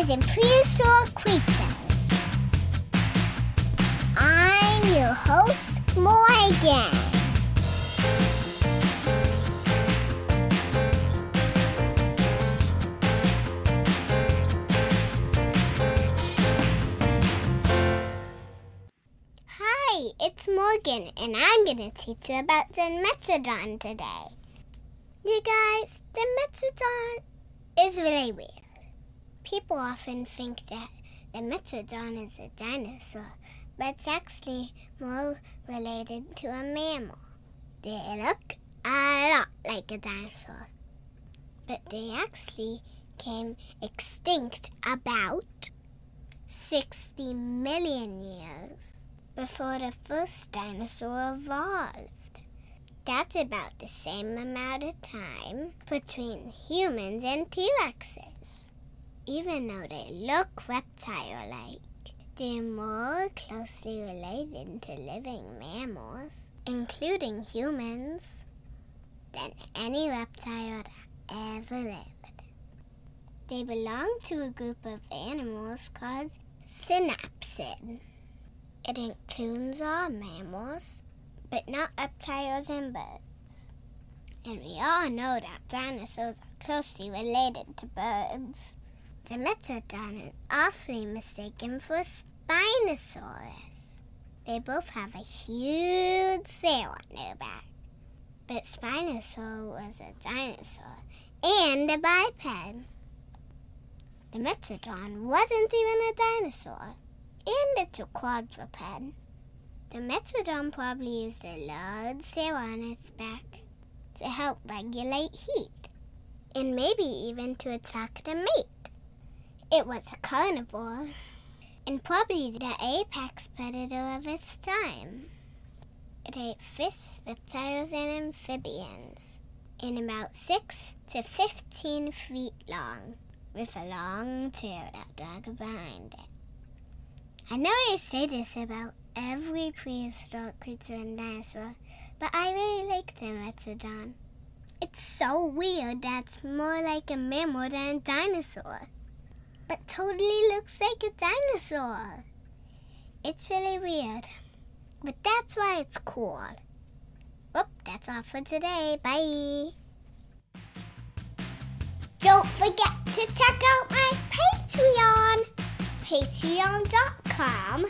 dinosaurs and prehistoric creatures. I'm your host, Morgan. Hi, it's Morgan, and I'm going to teach you about Dimetrodon today. You guys, the Metrodon is really weird. People often think that Dimetrodon is a dinosaur, but it's actually more related to a mammal. They look a lot like a dinosaur, but they actually came extinct about 60 million years before the first dinosaur evolved. That's about the same amount of time between humans and T Rexes. Even though they look reptile like, they're more closely related to living mammals, including humans, than any reptile that ever lived. They belong to a group of animals called synapsid. It includes all mammals, but not reptiles and birds. And we all know that dinosaurs are closely related to birds. Dimetrodon is awfully mistaken for a Spinosaurus. They both have a huge sail on their back. But Spinosaurus was a dinosaur and a biped. Dimetrodon wasn't even a dinosaur, and it's a quadruped. Dimetrodon probably used a large sail on its back to help regulate heat, and maybe even to attract a mate. It was a carnivore, and probably the apex predator of its time. It ate fish, reptiles, and amphibians, and about 6 to 15 feet long, with a long tail that dragged behind it. I know I say this about every prehistoric creature and dinosaur, but I really like Dimetrodon. It's so weird that it's more like a mammal than a dinosaur, but totally looks like a dinosaur. It's really weird, but that's why it's cool. Well, that's all for today. Bye. Don't forget to check out my Patreon, patreon.com